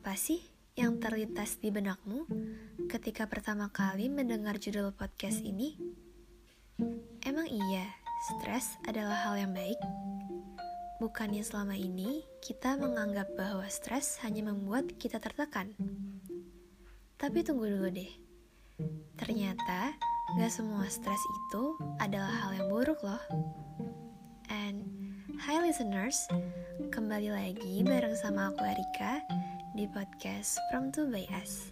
Apa sih yang terlintas di benakmu ketika pertama kali mendengar judul podcast ini? Emang iya, stres adalah hal yang baik? Bukannya selama ini kita menganggap bahwa stres hanya membuat kita tertekan? Tapi tunggu dulu deh. Ternyata gak semua stres itu adalah hal yang buruk loh. And hi listeners, kembali lagi bareng sama aku Erika di podcast From To By Us.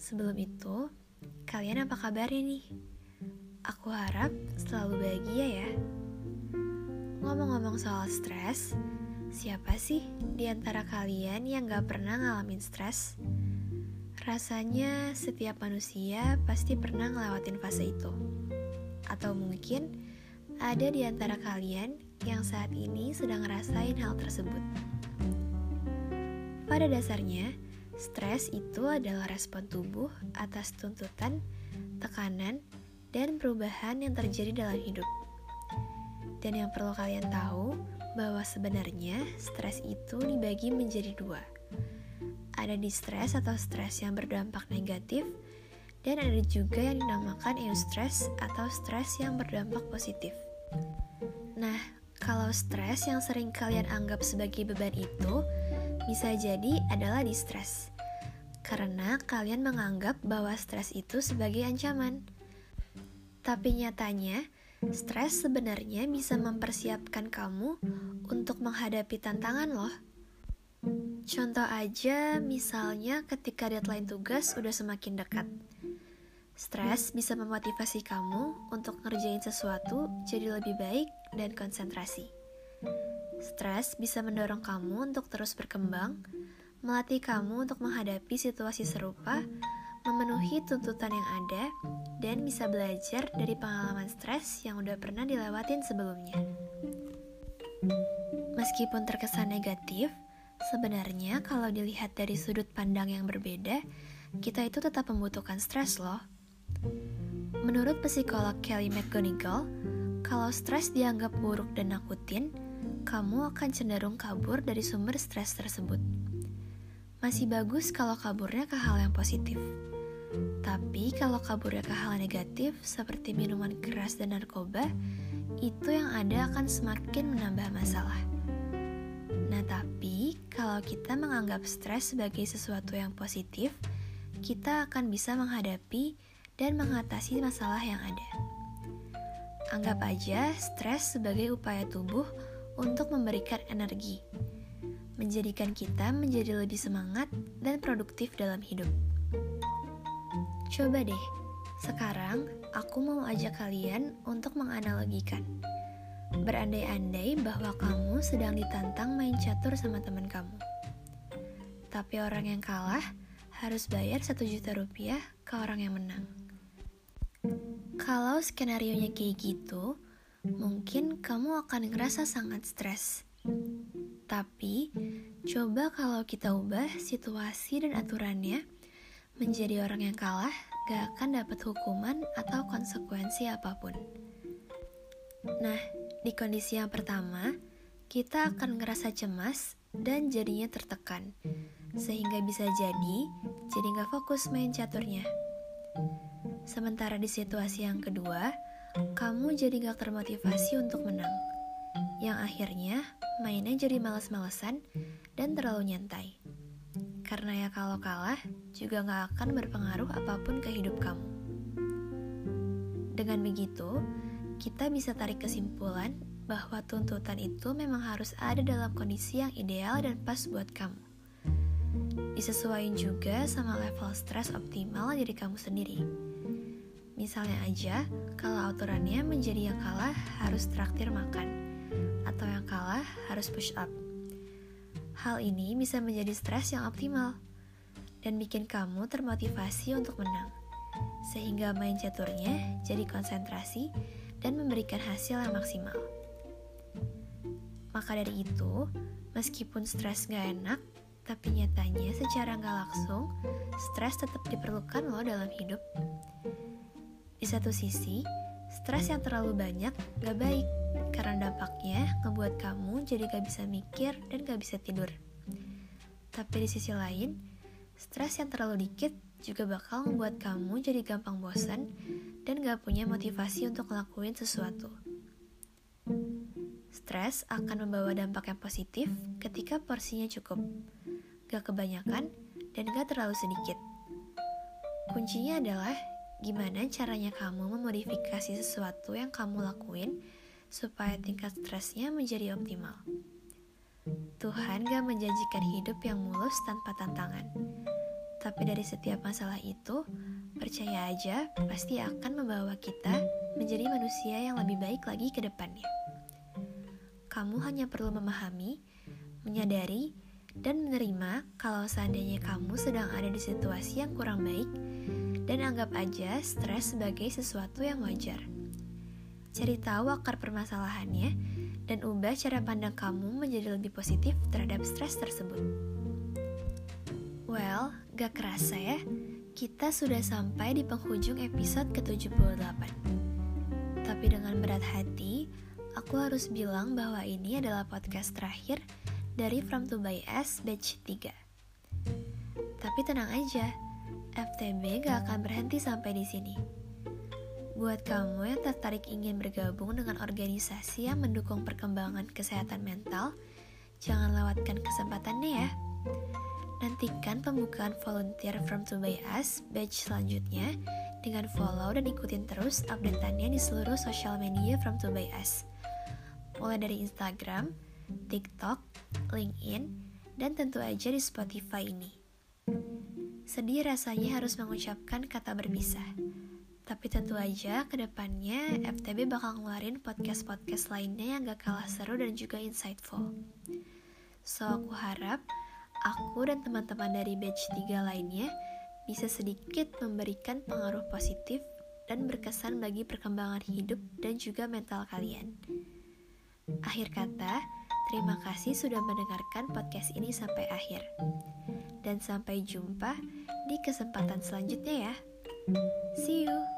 Sebelum itu, kalian apa kabarnya nih? Aku harap selalu bahagia ya. Ngomong-ngomong soal stres, siapa sih di antara kalian yang gak pernah ngalamin stres? Rasanya setiap manusia pasti pernah ngelewatin fase itu. Atau mungkin ada di antara kalian yang saat ini sedang ngerasain hal tersebut. Pada dasarnya, stres itu adalah respon tubuh atas tuntutan, tekanan, dan perubahan yang terjadi dalam hidup. Dan yang perlu kalian tahu bahwa sebenarnya stres itu dibagi menjadi dua. Ada di stres atau stres yang berdampak negatif, dan ada juga yang dinamakan eustress atau stres yang berdampak positif. Nah, kalau stres yang sering kalian anggap sebagai beban itu bisa jadi adalah distress. Karena kalian menganggap bahwa stres itu sebagai ancaman. Tapi nyatanya, stres sebenarnya bisa mempersiapkan kamu untuk menghadapi tantangan loh. Contoh aja, misalnya ketika deadline tugas udah semakin dekat. Stres bisa memotivasi kamu untuk ngerjain sesuatu jadi lebih baik dan konsentrasi. Stres bisa mendorong kamu untuk terus berkembang, melatih kamu untuk menghadapi situasi serupa, memenuhi tuntutan yang ada, dan bisa belajar dari pengalaman stres yang udah pernah dilewatin sebelumnya. Meskipun terkesan negatif, sebenarnya kalau dilihat dari sudut pandang yang berbeda, kita itu tetap membutuhkan stres loh. Menurut psikolog Kelly McGonigal, kalau stres dianggap buruk dan nakutin, kamu akan cenderung kabur dari sumber stres tersebut. Masih bagus kalau kaburnya ke hal yang positif. Tapi kalau kaburnya ke hal negatif seperti minuman keras dan narkoba, itu yang ada akan semakin menambah masalah. Nah, tapi kalau kita menganggap stres sebagai sesuatu yang positif, kita akan bisa menghadapi dan mengatasi masalah yang ada. Anggap aja stres sebagai upaya tubuh untuk memberikan energi, menjadikan kita menjadi lebih semangat dan produktif dalam hidup. Coba deh, sekarang aku mau ajak kalian untuk menganalogikan. Berandai-andai bahwa kamu sedang ditantang main catur sama teman kamu. Tapi orang yang kalah harus bayar satu juta rupiah ke orang yang menang. Kalau skenario nya kayak gitu, mungkin kamu akan ngerasa sangat stres. Tapi, coba kalau kita ubah situasi dan aturannya menjadi orang yang kalah gak akan dapat hukuman atau konsekuensi apa pun. Nah, di kondisi yang pertama, kita akan ngerasa cemas dan jadinya tertekan, sehingga bisa jadi jadi gak fokus main caturnya. Sementara di situasi yang kedua, kamu jadi gak termotivasi untuk menang. Yang akhirnya mainnya jadi males-malesan dan terlalu nyantai. Karena ya kalau kalah juga gak akan berpengaruh apa pun ke hidup kamu. Dengan begitu, kita bisa tarik kesimpulan bahwa tuntutan itu memang harus ada dalam kondisi yang ideal dan pas buat kamu. Disesuaikan juga sama level stres optimal diri kamu sendiri. Misalnya aja, kalau aturannya menjadi yang kalah harus traktir makan, atau yang kalah harus push up. Hal ini bisa menjadi stres yang optimal, dan bikin kamu termotivasi untuk menang, sehingga main caturnya jadi konsentrasi dan memberikan hasil yang maksimal. Maka dari itu, meskipun stres gak enak, tapi nyatanya secara gak langsung, stres tetap diperlukan loh dalam hidup. Di satu sisi, stres yang terlalu banyak gak baik karena dampaknya ngebuat kamu jadi gak bisa mikir dan gak bisa tidur. Tapi di sisi lain, stres yang terlalu dikit juga bakal membuat kamu jadi gampang bosan dan gak punya motivasi untuk ngelakuin sesuatu. Stres akan membawa dampak yang positif ketika porsinya cukup, gak kebanyakan, dan gak terlalu sedikit. Kuncinya adalah gimana caranya kamu memodifikasi sesuatu yang kamu lakuin supaya tingkat stresnya menjadi optimal. Tuhan gak menjanjikan hidup yang mulus tanpa tantangan. Tapi dari setiap masalah itu, percaya aja pasti akan membawa kita menjadi manusia yang lebih baik lagi ke depannya. Kamu hanya perlu memahami, menyadari, dan menerima kalau seandainya kamu sedang ada di situasi yang kurang baik, dan anggap aja stres sebagai sesuatu yang wajar. Cari tahu akar permasalahannya dan ubah cara pandang kamu menjadi lebih positif terhadap stres tersebut. Well, gak kerasa ya, kita sudah sampai di penghujung episode ke-78. Tapi dengan berat hati, aku harus bilang bahwa ini adalah podcast terakhir dari From to By S Batch 3. Tapi tenang aja, FTB gak akan berhenti sampai di sini Buat kamu yang tertarik ingin bergabung dengan organisasi yang mendukung perkembangan kesehatan mental, jangan lewatkan kesempatannya ya. Nantikan pembukaan volunteer from to by us batch selanjutnya dengan follow dan ikutin terus updateannya di seluruh sosial media from to by us. Mulai dari Instagram, TikTok, LinkedIn, dan tentu aja di Spotify ini. Sedih rasanya harus mengucapkan kata berpisah. Tapi tentu aja ke depannya FTB bakal ngeluarin podcast-podcast lainnya yang gak kalah seru dan juga insightful. So aku harap aku dan teman-teman dari batch 3 lainnya bisa sedikit memberikan pengaruh positif dan berkesan bagi perkembangan hidup dan juga mental kalian. Akhir kata, terima kasih sudah mendengarkan podcast ini sampai akhir. Dan sampai jumpa di kesempatan selanjutnya ya. See you.